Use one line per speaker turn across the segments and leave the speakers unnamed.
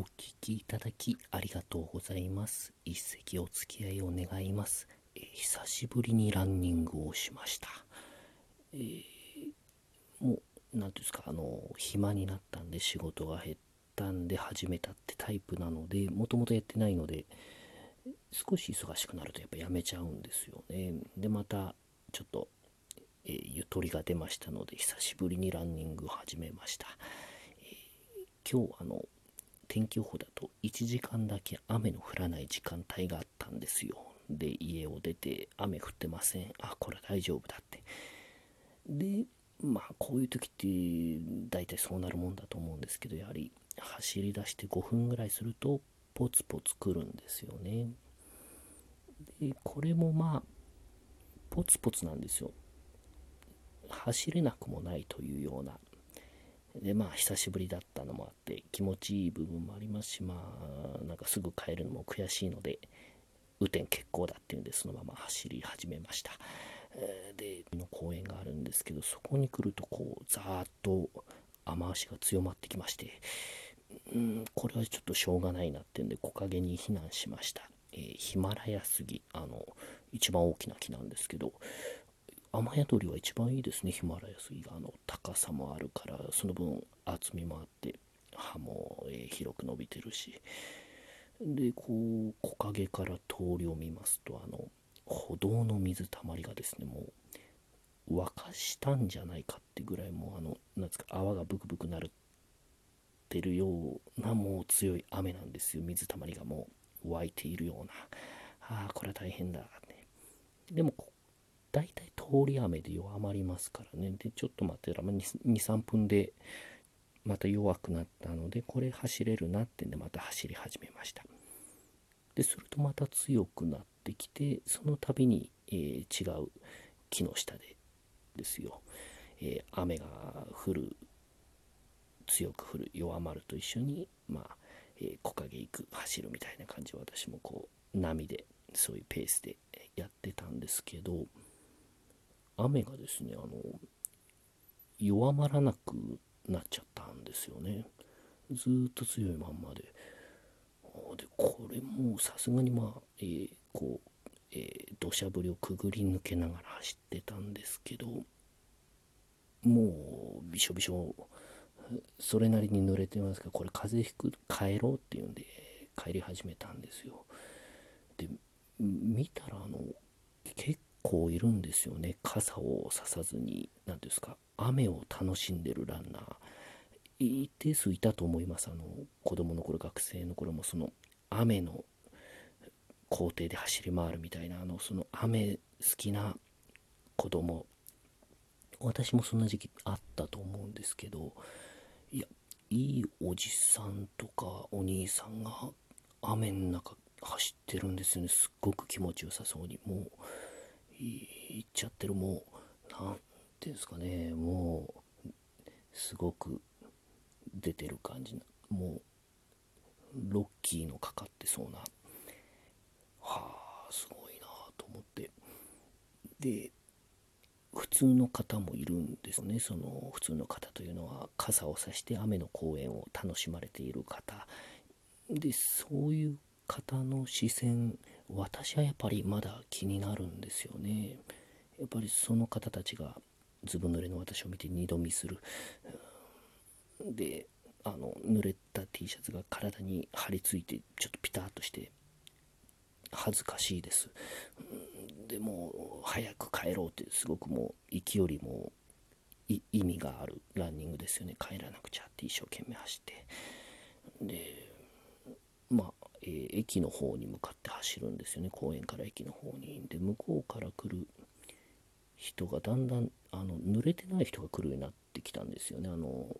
お聞きいただきありがとうございます。一席お付き合いを願います。えー、久しぶりにランニングをしました。えー、もう、何ていうんですか、あの、暇になったんで仕事が減ったんで始めたってタイプなので、もともとやってないので、少し忙しくなるとやっぱやめちゃうんですよね。で、また、ちょっと、えー、ゆとりが出ましたので、久しぶりにランニングを始めました。えー、今日、あの、天気予報だと1時間だけ雨の降らない時間帯があったんですよ。で、家を出て雨降ってません。あ、これ大丈夫だって。で、まあこういう時って大体そうなるもんだと思うんですけど、やはり走り出して5分ぐらいするとポツポツ来るんですよね。で、これもまあ、ポツポツなんですよ。走れなくもないというようなでまあ久しぶりだったのもあって気持ちいい部分もありますしまあなんかすぐ帰るのも悔しいので雨天決行だっていうんでそのまま走り始めました、での公園があるんですけどそこに来るとこうザーッと雨足が強まってきましてうんこれはちょっとしょうがないなっていうんで木陰に避難しました、えー、ヒマラヤ杉あの一番大きな木なんですけど雨宿りは一番いいですね。ヒマラヤ杉があの高さもあるからその分厚みもあって葉も、え、広く伸びてるし。でこう木陰から通りを見ますとあの歩道の水たまりがですねもう沸かしたんじゃないかってぐらいもうあのなんですか泡がブクブクなるってるようなもう強い雨なんですよ。水たまりがもう湧いているような。ああこれは大変だね。でも大体通り雨で弱まりますからね。で、ちょっと待ってたら、2、3分でまた弱くなったので、これ走れるなってんで、また走り始めました。で、するとまた強くなってきて、その度に、えー、違う木の下でですよ、えー、雨が降る、強く降る、弱まると一緒に、まあ、えー、木陰行く、走るみたいな感じ私もこう、波で、そういうペースでやってたんですけど、雨がですね、あの、弱まらなくなっちゃったんですよね。ずっと強いまんまで。で、これもさすがにまあ、えー、こう、えー、土砂降りをくぐり抜けながら走ってたんですけど、もうびしょびしょ、それなりに濡れてますが、これ風邪ひく、帰ろうっていうんで、帰り始めたんですよ。で、見たらあの、結構いるんですよね。傘をささずに何ですか雨を楽しんでるランナー。一定数いたと思います。あの子供の頃学生の頃もその雨の校庭で走り回るみたいなあのその雨好きな子供私もそんな時期あったと思うんですけどいやいいおじさんとかお兄さんが雨の中走ってるんですよね。すっごく気持ちよさそうに。もういっちゃってるもう何ていうんですかね。もうすごく出てる感じなもうロッキーのかかってそうな。はあすごいなと思って。で普通の方もいるんですね。その普通の方というのは傘を差して雨の公園を楽しまれている方。でそういう方の視線私はやっぱりまだ気になるんですよね。やっぱりその方たちがずぶ濡れの私を見て二度見する。であの濡れた T シャツが体に張り付いてちょっとピタッとして恥ずかしいです。でも早く帰ろうってすごくもう息よりも意味があるランニングですよね。帰らなくちゃって一生懸命走って。でまあえー、駅の方に向かって走るんですよね。公園から駅の方に。で向こうから来る人がだんだんあの濡れてない人が来るようになってきたんですよね。あの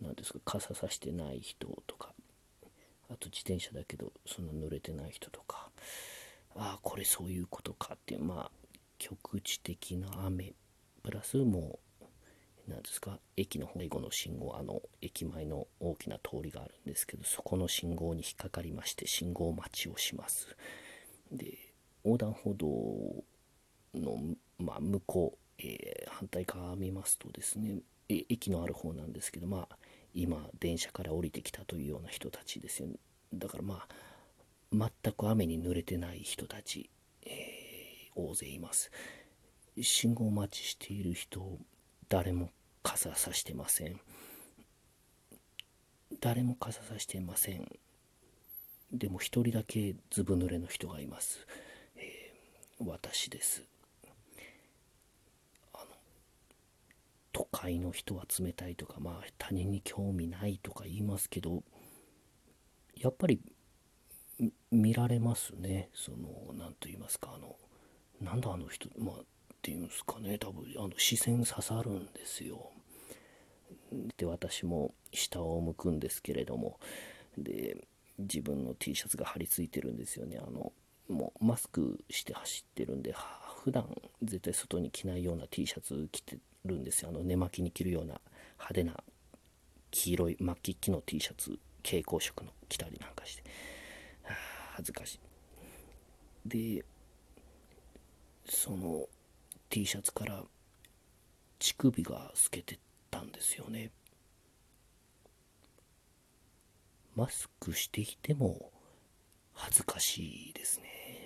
何ですか傘さしてない人とか。あと自転車だけどそんな濡れてない人とか。ああこれそういうことかって。いうまあ局地的な雨。プラスもうなんですか？駅の最後の信号あの駅前の大きな通りがあるんですけどそこの信号に引っかかりまして信号待ちをします。で横断歩道の、まあ、向こう、えー、反対側見ますとですね駅のある方なんですけどまあ今電車から降りてきたというような人たちですよ。ねだからまあ全く雨に濡れてない人たち、えー、大勢います。信号待ちしている人誰も傘さしてません。誰も傘さしてません。でも一人だけずぶ濡れの人がいます、えー、私です。あの都会の人は冷たいとかまあ他人に興味ないとか言いますけどやっぱり見られますね。その何と言いますかあのなんだあの人まあていうんですかね。多分あの視線刺さるんですよ。で私も下を向くんですけれども。で自分の T シャツが貼り付いてるんですよね。あのもうマスクして走ってるんで普段絶対外に着ないような T シャツ着てるんですよ。あの寝巻きに着るような派手な黄色い巻き木の T シャツ蛍光色の着たりなんかして、はあ、恥ずかしい。でその T シャツから乳首が透けてたんですよね。マスクしていても恥ずかしいですね。